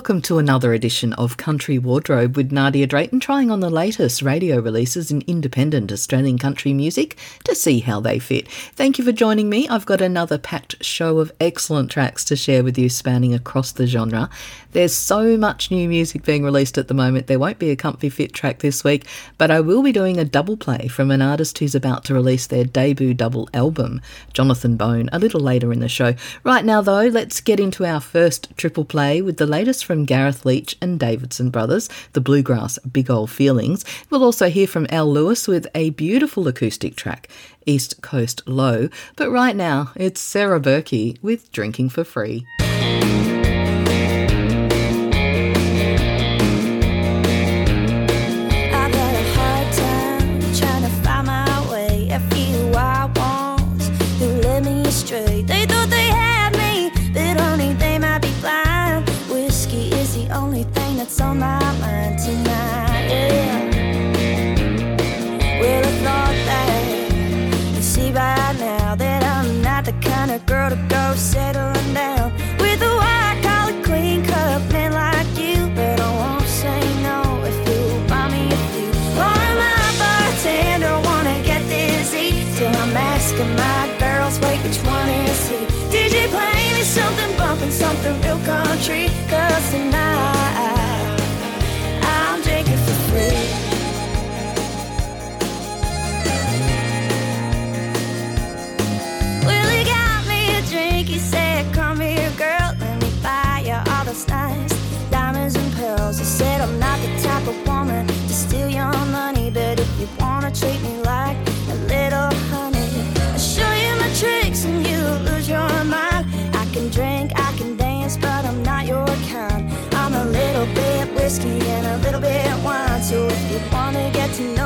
Welcome to another edition of Country Wardrobe with Nardia Drayton, trying on the latest radio releases in independent Australian country music to see how they fit. Thank you for joining me. I've got another packed show of excellent tracks to share with you spanning across the genre. There's so much new music being released at the moment, there won't be a comfy fit track this week, but I will be doing a double play from an artist who's about to release their debut double album, Jonathan Bone, a little later in the show. Right now, though, let's get into our first triple play with the latest from Gareth Leach and Davidson Brothers, the bluegrass Big Old Feelings. We'll also hear from Al Louis with a beautiful acoustic track, East Coast Low. But right now, it's Sara Berki with Drinking for Free. Real country Cause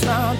the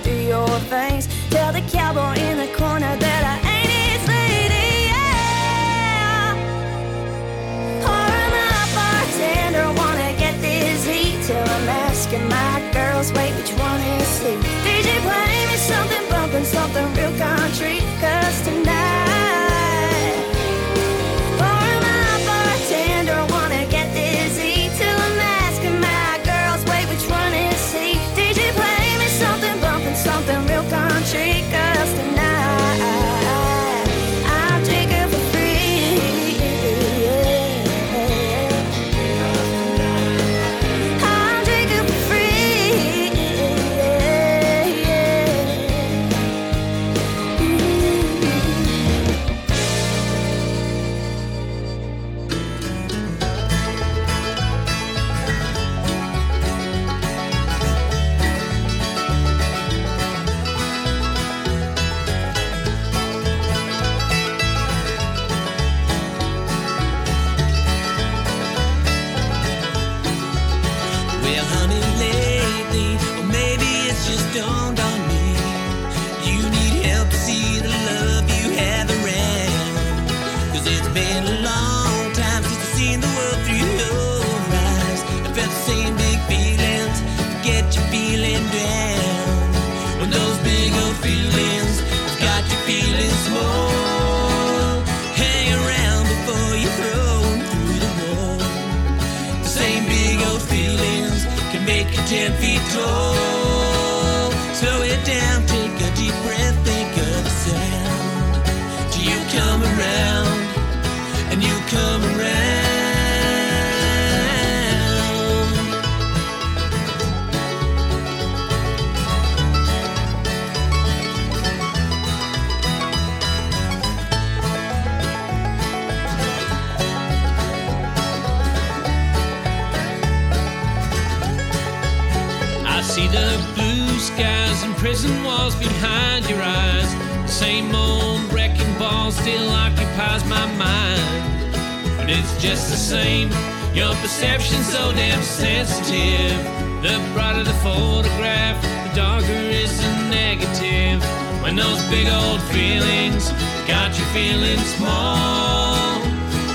prison walls behind your eyes. The same old wrecking ball still occupies my mind. But it's just the same, your perception's so damn sensitive. The brighter the photograph, the darker is the negative. When those big old feelings got you feeling small,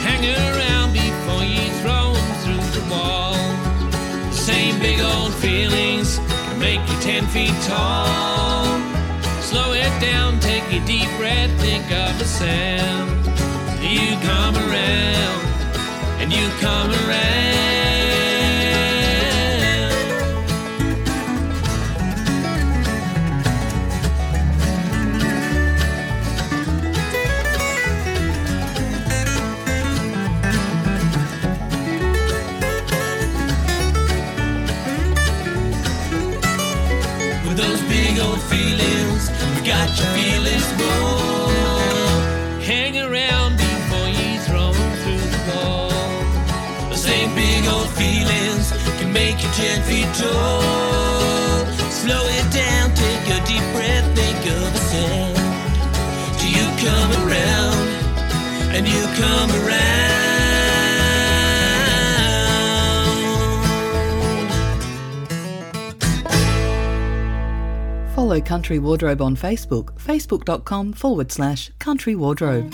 hang around before you throw them through the wall. The same big old feelings make you ten feet tall. Slow it down, take a deep breath, think of the sound. You come around, and you come around. You ten feet tall. Slow it down, take a deep breath, think of sound. Do you come around and you come around? Follow Country Wardrobe on Facebook, facebook.com forward slash country wardrobe.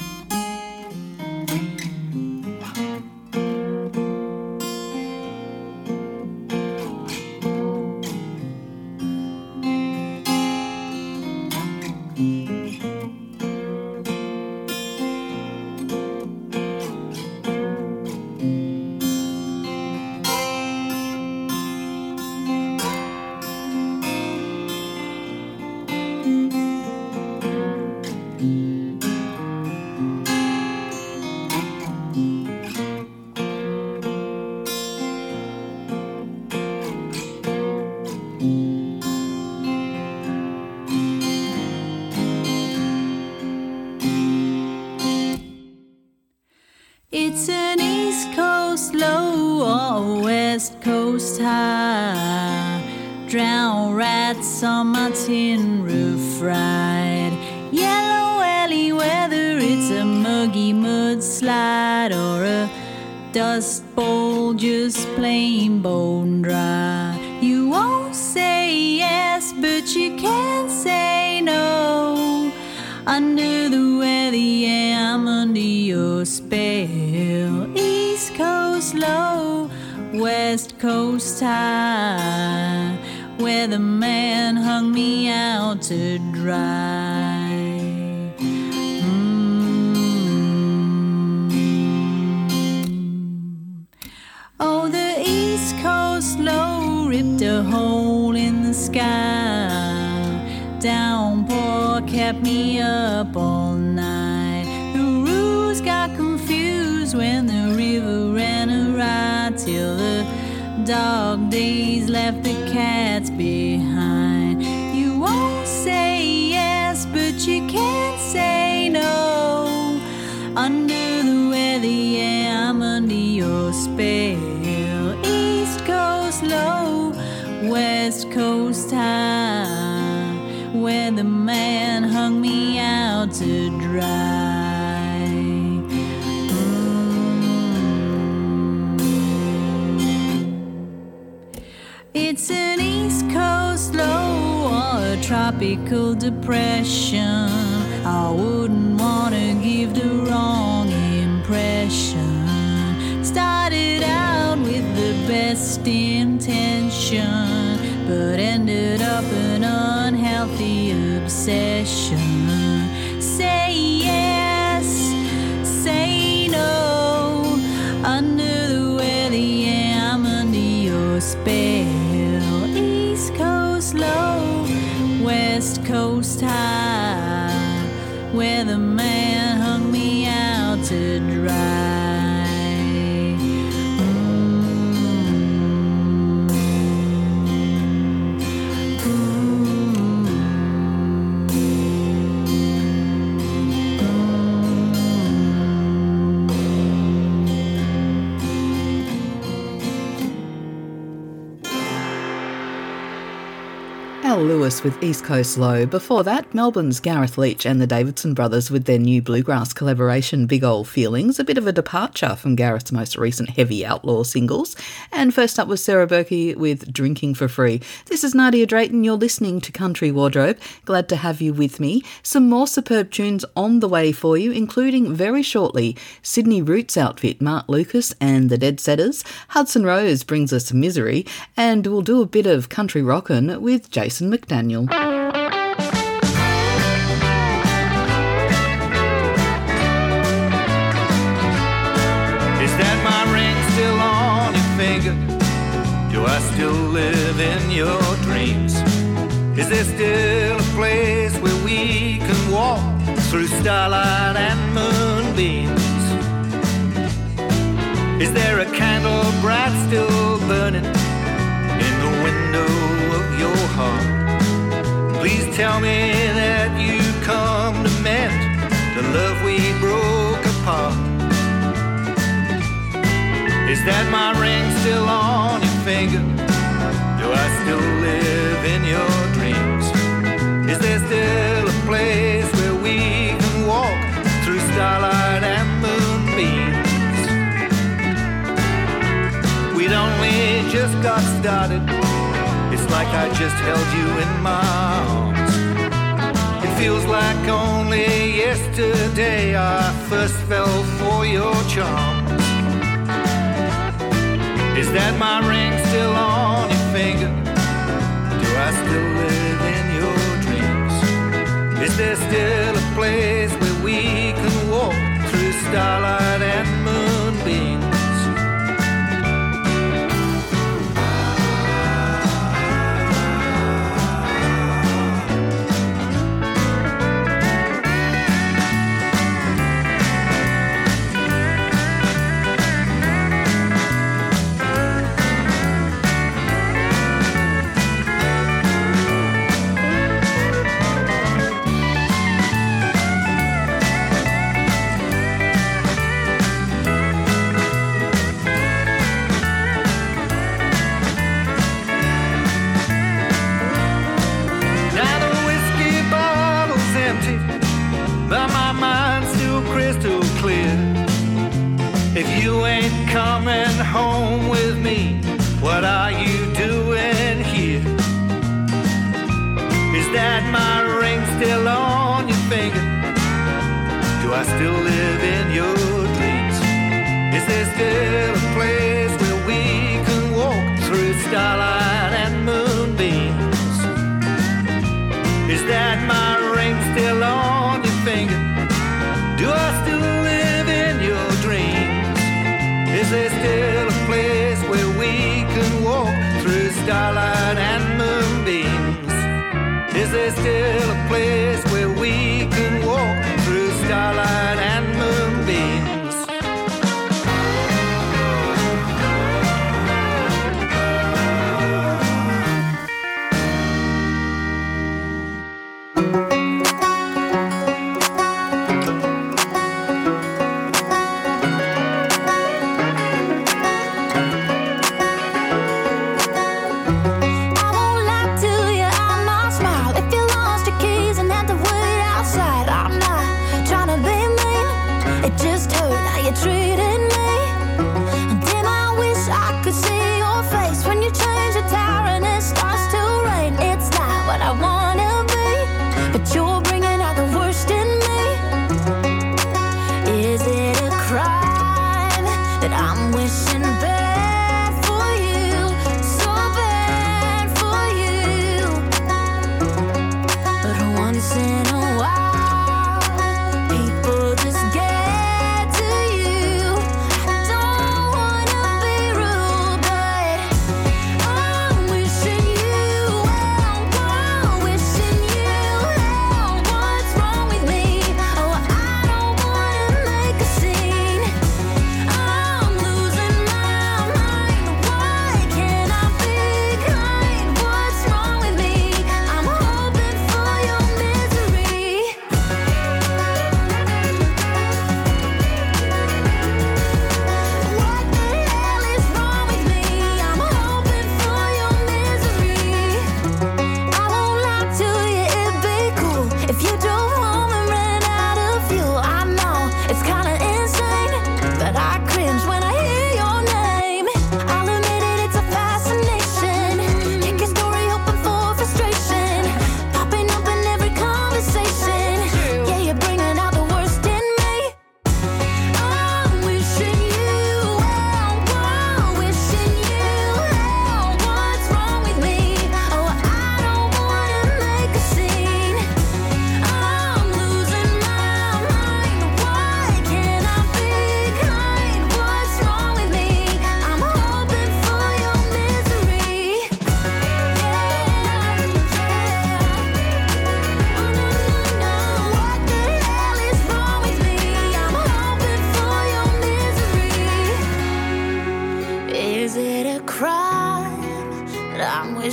Out to dry. Mm. Oh, the East Coast low ripped a hole in the sky. Downpour kept me up all night. The rules got confused when the river ran awry till the dog days left the cats behind. Coast high, where the man hung me out to dry. Mm. It's an East Coast low or a tropical depression. I wouldn't want to give the wrong impression. Started out with the best intention, to dry. Mel Louis with East Coast Low. Before that, Melbourne's Gareth Leach and the Davidson brothers with their new bluegrass collaboration Big Old Feelings, a bit of a departure from Gareth's most recent heavy outlaw singles. And first up was Sara Berki with Drinking for Free. This is Nardia Drayton, you're listening to Country Wardrobe. Glad to have you with me. Some more superb tunes on the way for you, including very shortly Sydney Roots outfit Mark Lucas and the Dead Setters. Hudson Rose brings us Misery, and we'll do a bit of country rockin' with Jason McDaniel. Is that my ring still on your finger? Do I still live in your dreams? Is there still a place where we can walk through starlight and moonbeams? Is there a candle bright still burning in the window of your heart? Please tell me that you come to mend the love we broke apart. Is that my ring still on your finger? Do I still live in your dreams? Is there still a place where we can walk through starlight and moonbeams? We'd only just got started. Like I just held you in my arms. It feels like only yesterday I first fell for your charms. Is that my ring still on your finger? Do I still live in your dreams? Is there still a place where we can walk through starlight and I still live in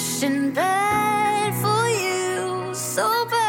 wishing bad for you so bad.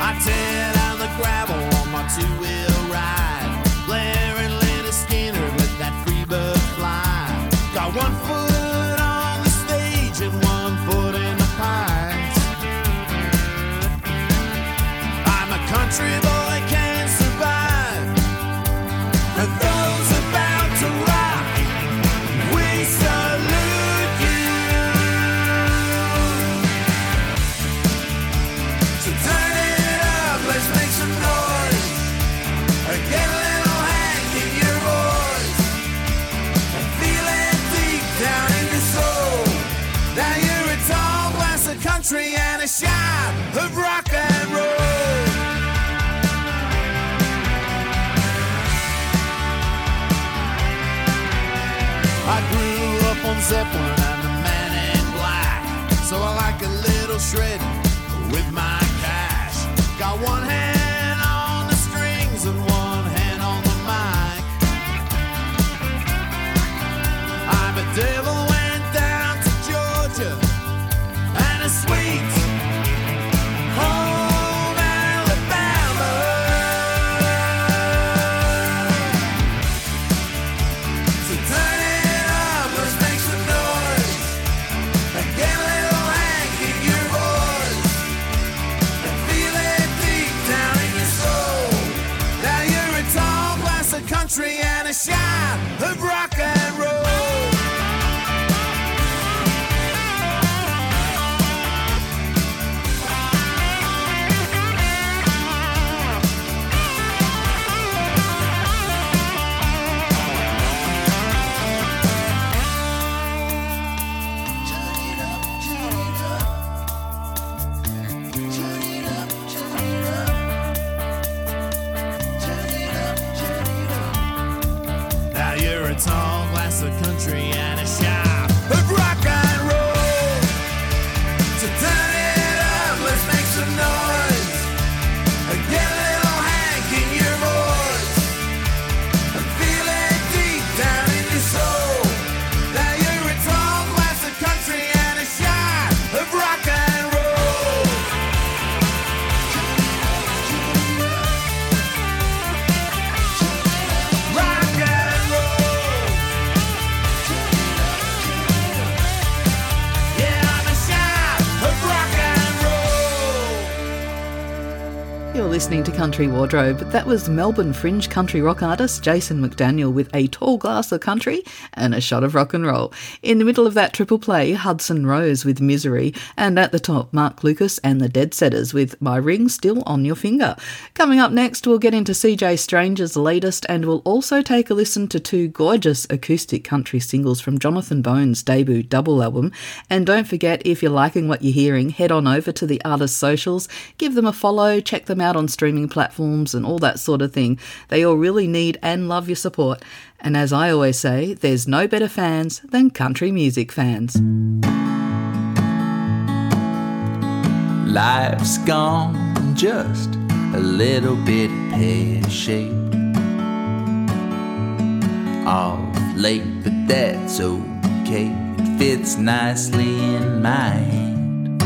I tear down the gravel on my two-wheel shred Country Wardrobe. That was Melbourne fringe country rock artist Jason McDaniel with a tall glass of country and a shot of rock and roll. In the middle of that triple play, Hudson Rose with Misery, and at the top, Mark Lucas and the Dead Setters with My Ring Still on Your Finger. Coming up next, we'll get into CJ Stranger's latest, and we'll also take a listen to two gorgeous acoustic country singles from Jonathan Bone's debut double album. And don't forget, if you're liking what you're hearing, head on over to the artist's socials, give them a follow, check them out on streaming platforms and all that sort of thing. They all really need and love your support. And as I always say, there's no better fans than country music fans. Life's gone just a little bit pear shaped. Off late, but that's okay. It fits nicely in my hand.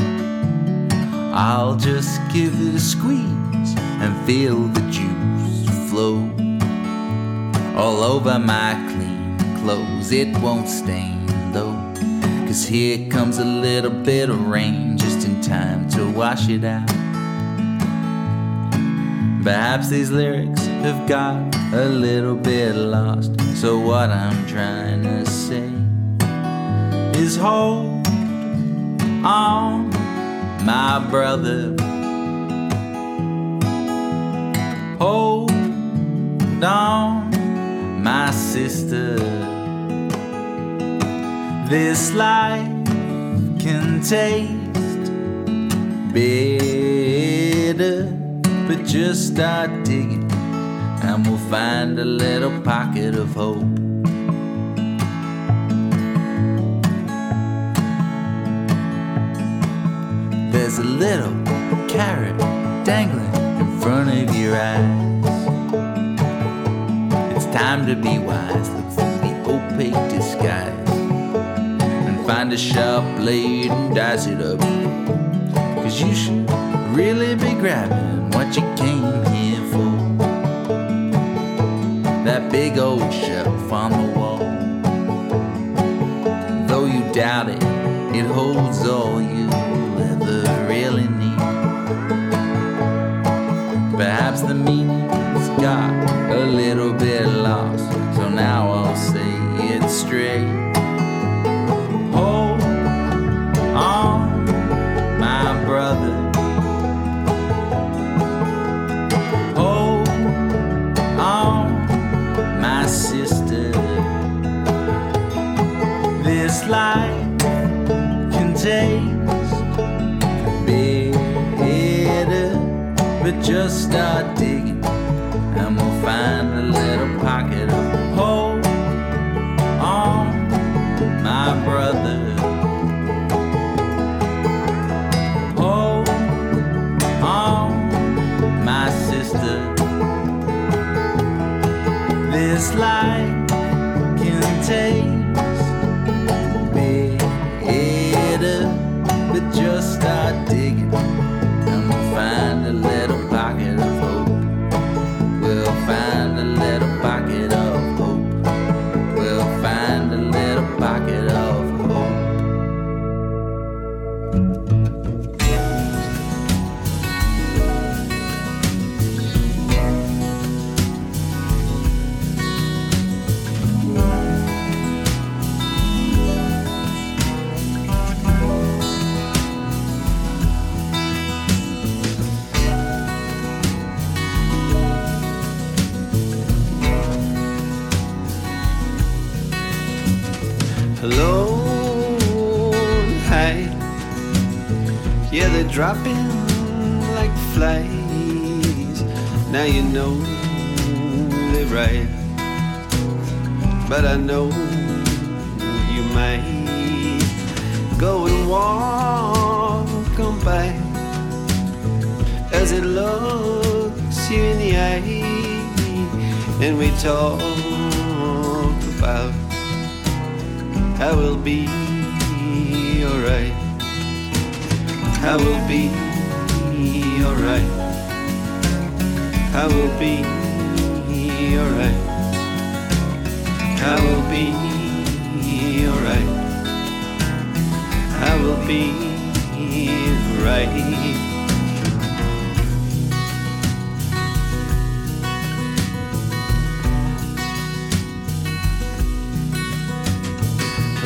I'll just give it a squeeze and feel the juice flow all over my clean clothes. It won't stain though. Cause here comes a little bit of rain just in time to wash it out. Perhaps these lyrics have got a little bit lost. So, what I'm trying to say is hold on, my brother. Hold on, my sister. This life can taste bitter, but just start digging, and we'll find a little pocket of hope. There's a little carrot dangling in front of your eyes. It's time to be wise. Look for fake disguise and find a sharp blade and dice it up. Cause you should really be grabbing what you came here for. That big old shelf on the wall. Though you doubt it, it holds all you'll ever really need. Perhaps the meaning's got a little bit lost, so now I'll say it straight.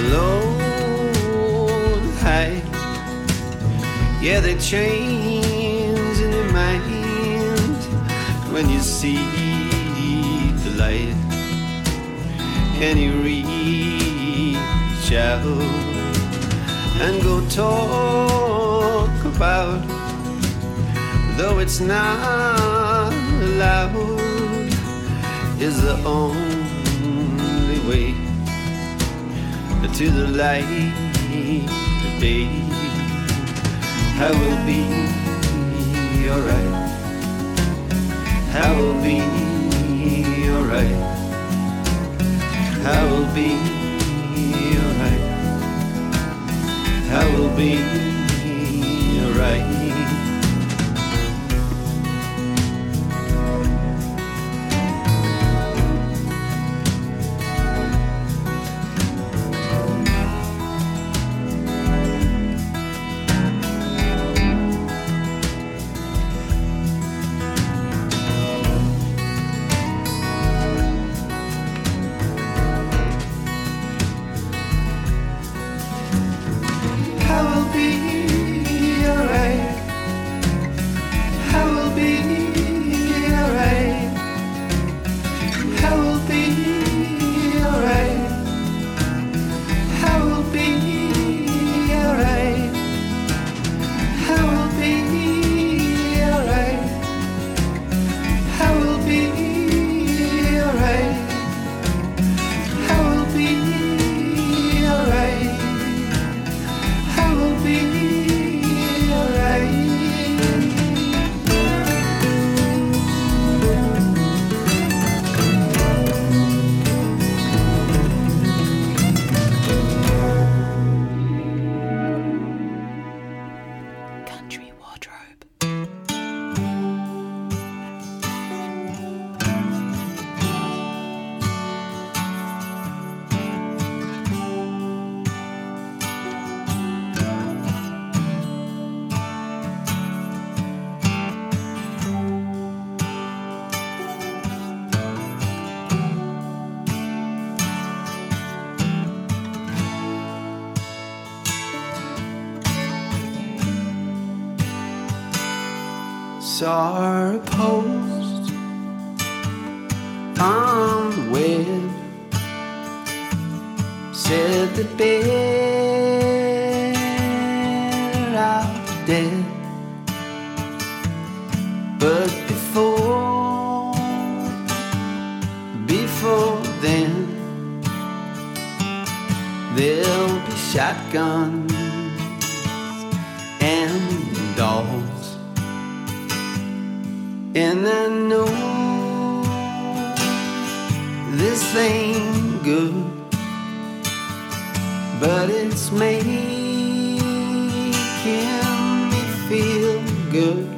Hello, hi. Yeah, they change in your mind when you see the light and you reach out and go talk about, though it's not allowed, is the only way to the light today. I will be alright. I will be alright. I will be alright. I will be alright. This ain't good, but it's making me feel good.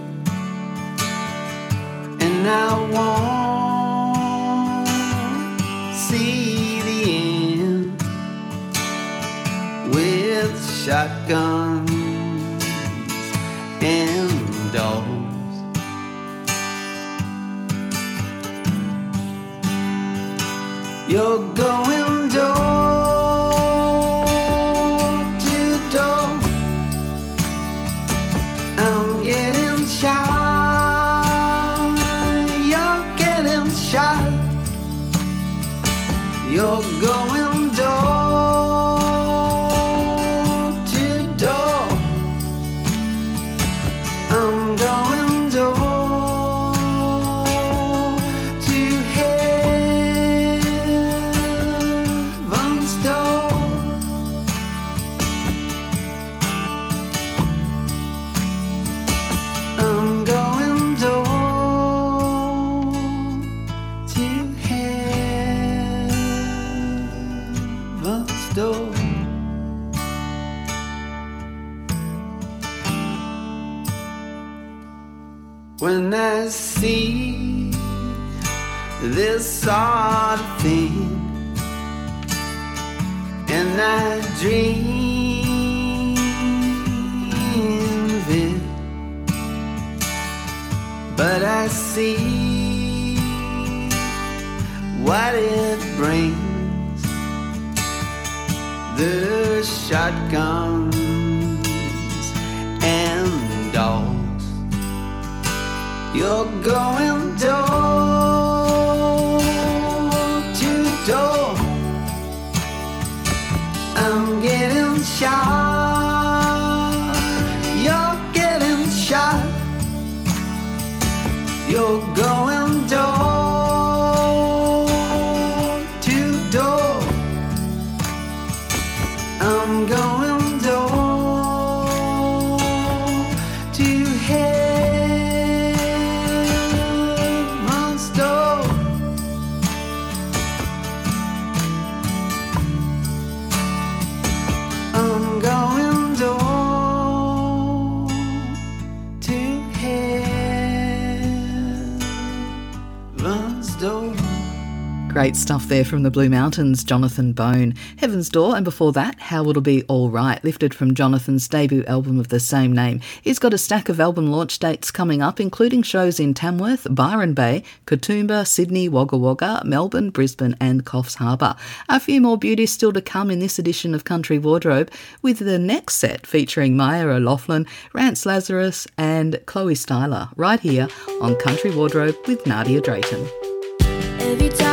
And I won't see the end with shotguns see what it brings the shotguns and dolls. You're going door to door. I'm getting shot. Great stuff there from the Blue Mountains, Jonathan Bone. Heaven's Door, and before that, How It'll Be All Right, lifted from Jonathan's debut album of the same name. He's got a stack of album launch dates coming up, including shows in Tamworth, Byron Bay, Katoomba, Sydney, Wagga Wagga, Melbourne, Brisbane, and Coffs Harbour. A few more beauties still to come in this edition of Country Wardrobe, with the next set featuring Maya O'Loughlin, Rance Lazarus, and Chloe Styler, right here on Country Wardrobe with Nardia Drayton. Every time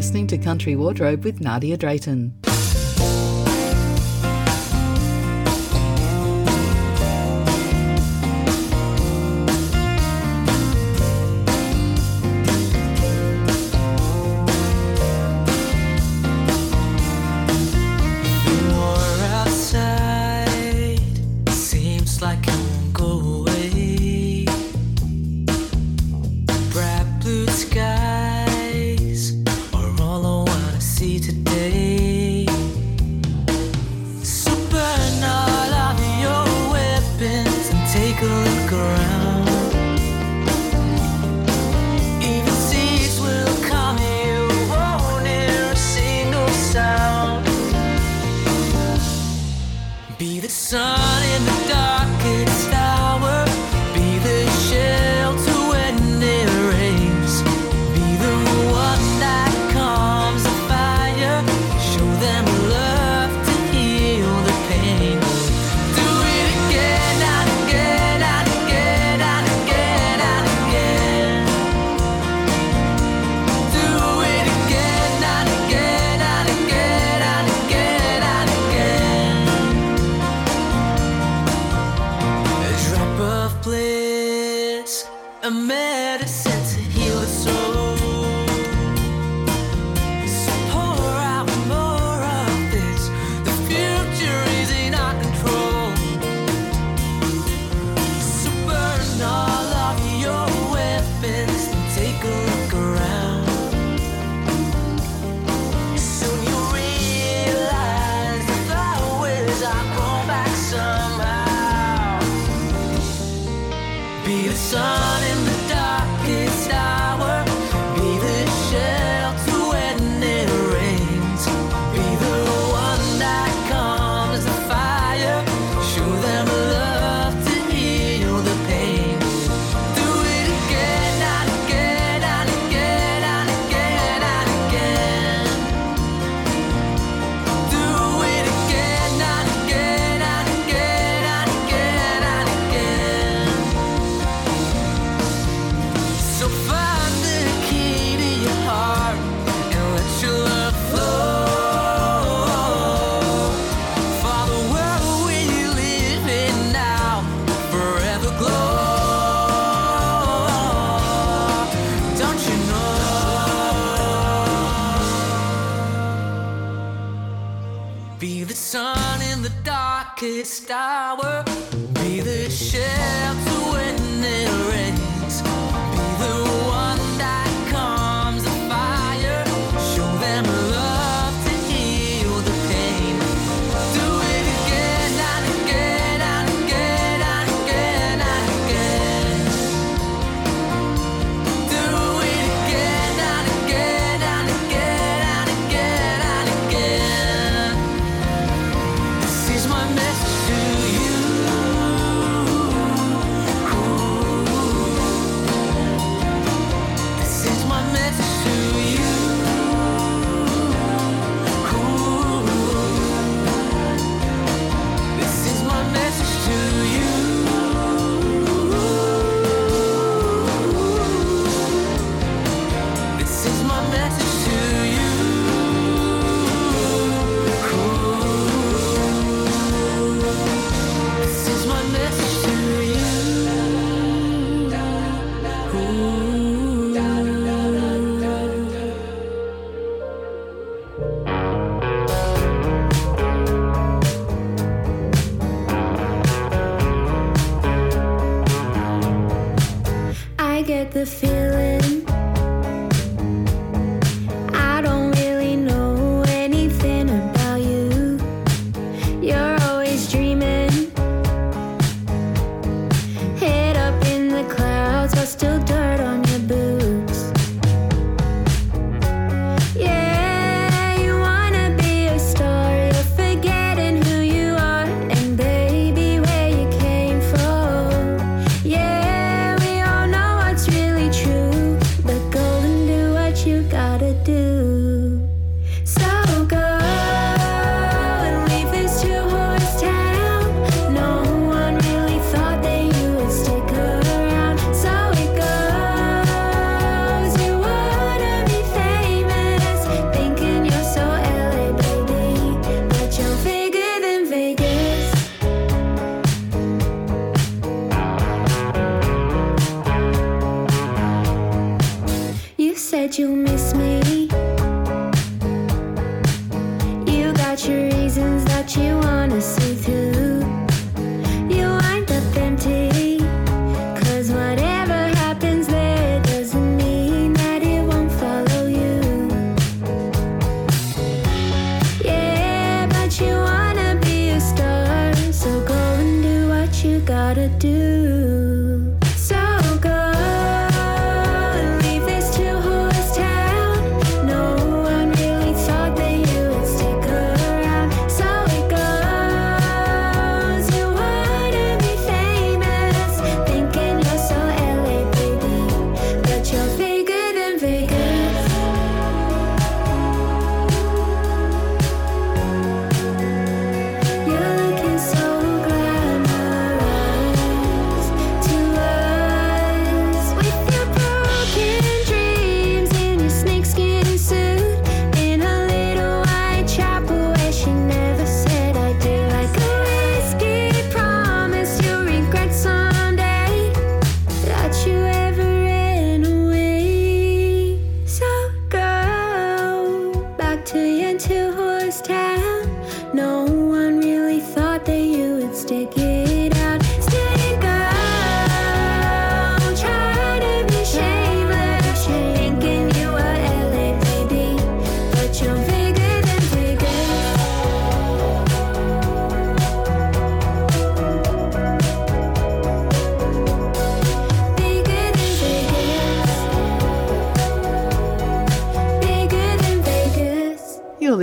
listening to Country Wardrobe with Nardia Drayton. bliss, a medicine to heal the soul.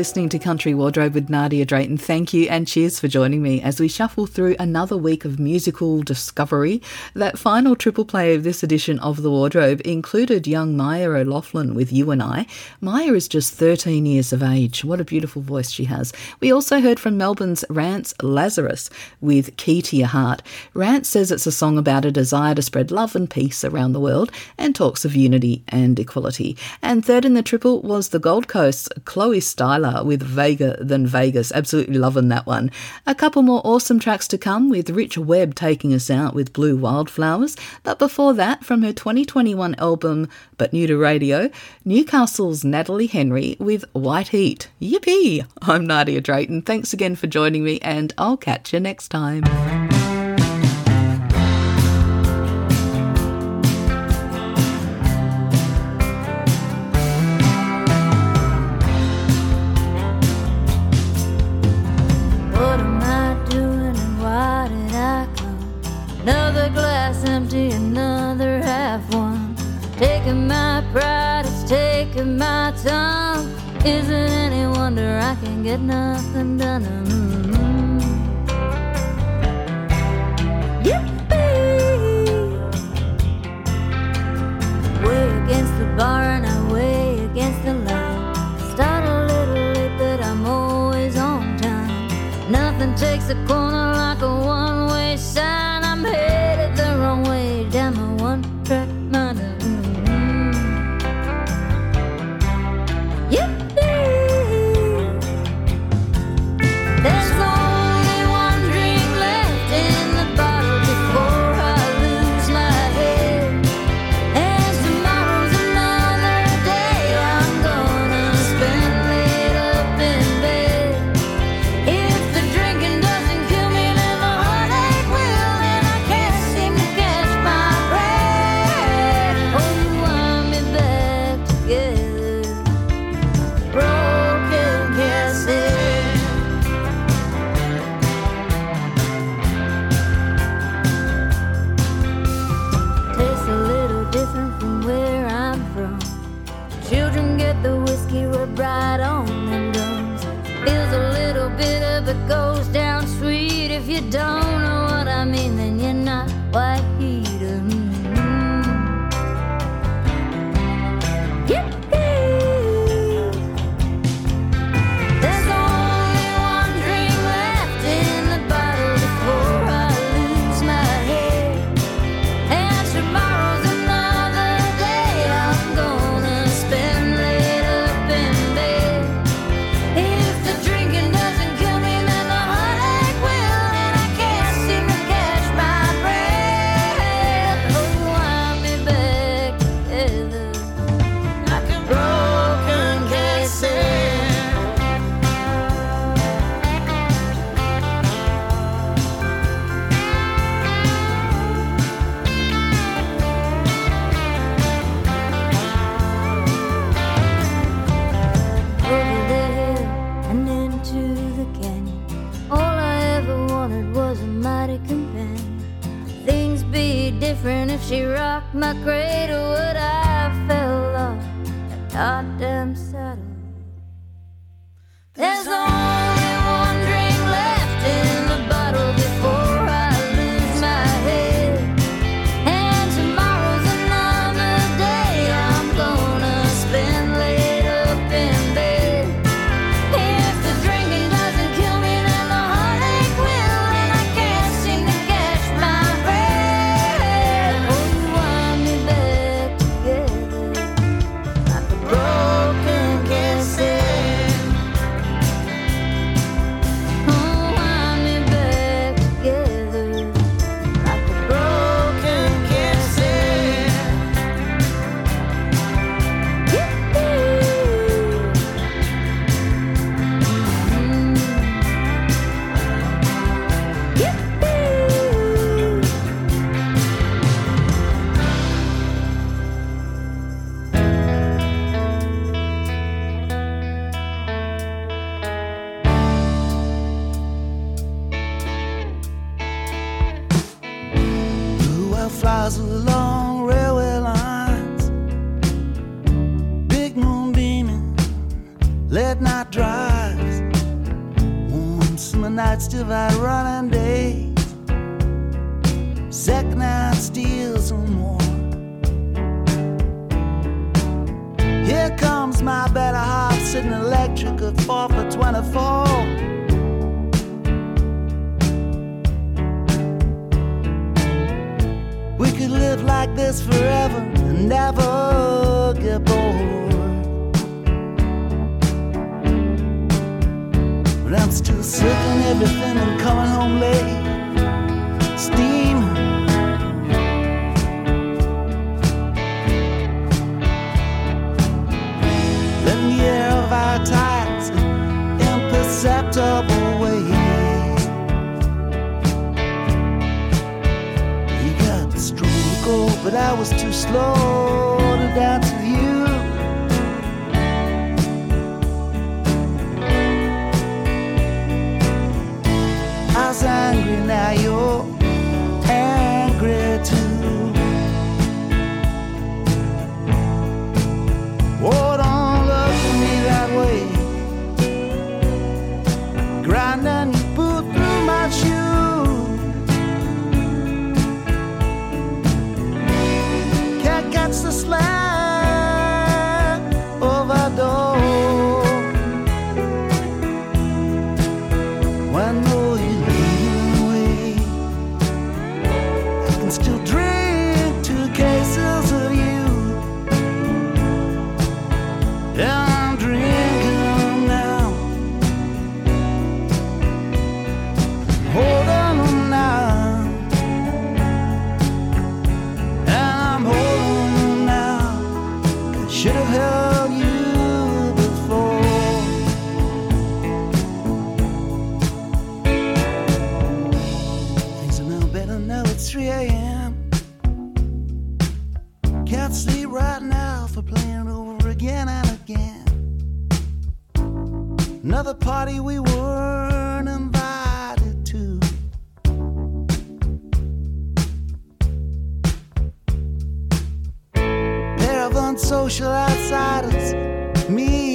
Listening to Country Wardrobe with Nardia Drayton. Thank you and cheers for joining me as we shuffle through another week of musical discovery. That final triple play of this edition of The Wardrobe included young Maya O'Loughlin with You and I. Maya is just 13 years of age. What a beautiful voice she has. We also heard from Melbourne's Rance Lazarus with Key to Your Heart. Rance says it's a song about a desire to spread love and peace around the world and talks of unity and equality. And third in the triple was the Gold Coast's Chloe Styler with Vega Than Vegas. Absolutely loving that one. A couple more awesome tracks to come with Rich Webb taking us out with Blue Wildflowers. But before that, from her 2021 album But New to Radio, Newcastle's Natalie Henry with White Heat. Yippee! I'm Nardia Drayton. Thanks again for joining me, and I'll catch you next time. Get nothing done? Mm. Yippee! Way against the bar and I way against the line. Start a little late, but I'm always on time. Nothing takes a corner sweet. But I'm still circling everything and coming home late. Steam. Then The air of our tides, imperceptible way. He got the stroke, but I was too slow to dance. sanguinario 3 a.m. Can't sleep right now for playing over again and again. Another party we weren't invited to. Pair of unsocial outsiders, me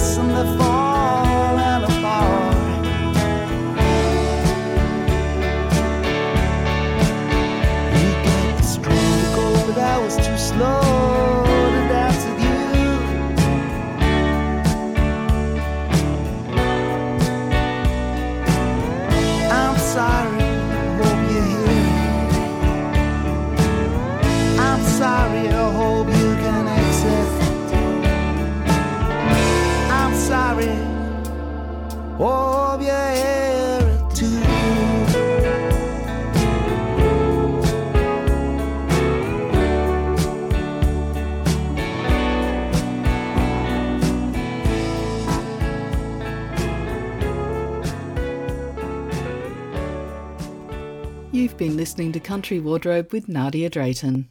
And they're falling apart. Got the strength to go, but I was too slow. Been listening to Country Wardrobe with Nardia Drayton.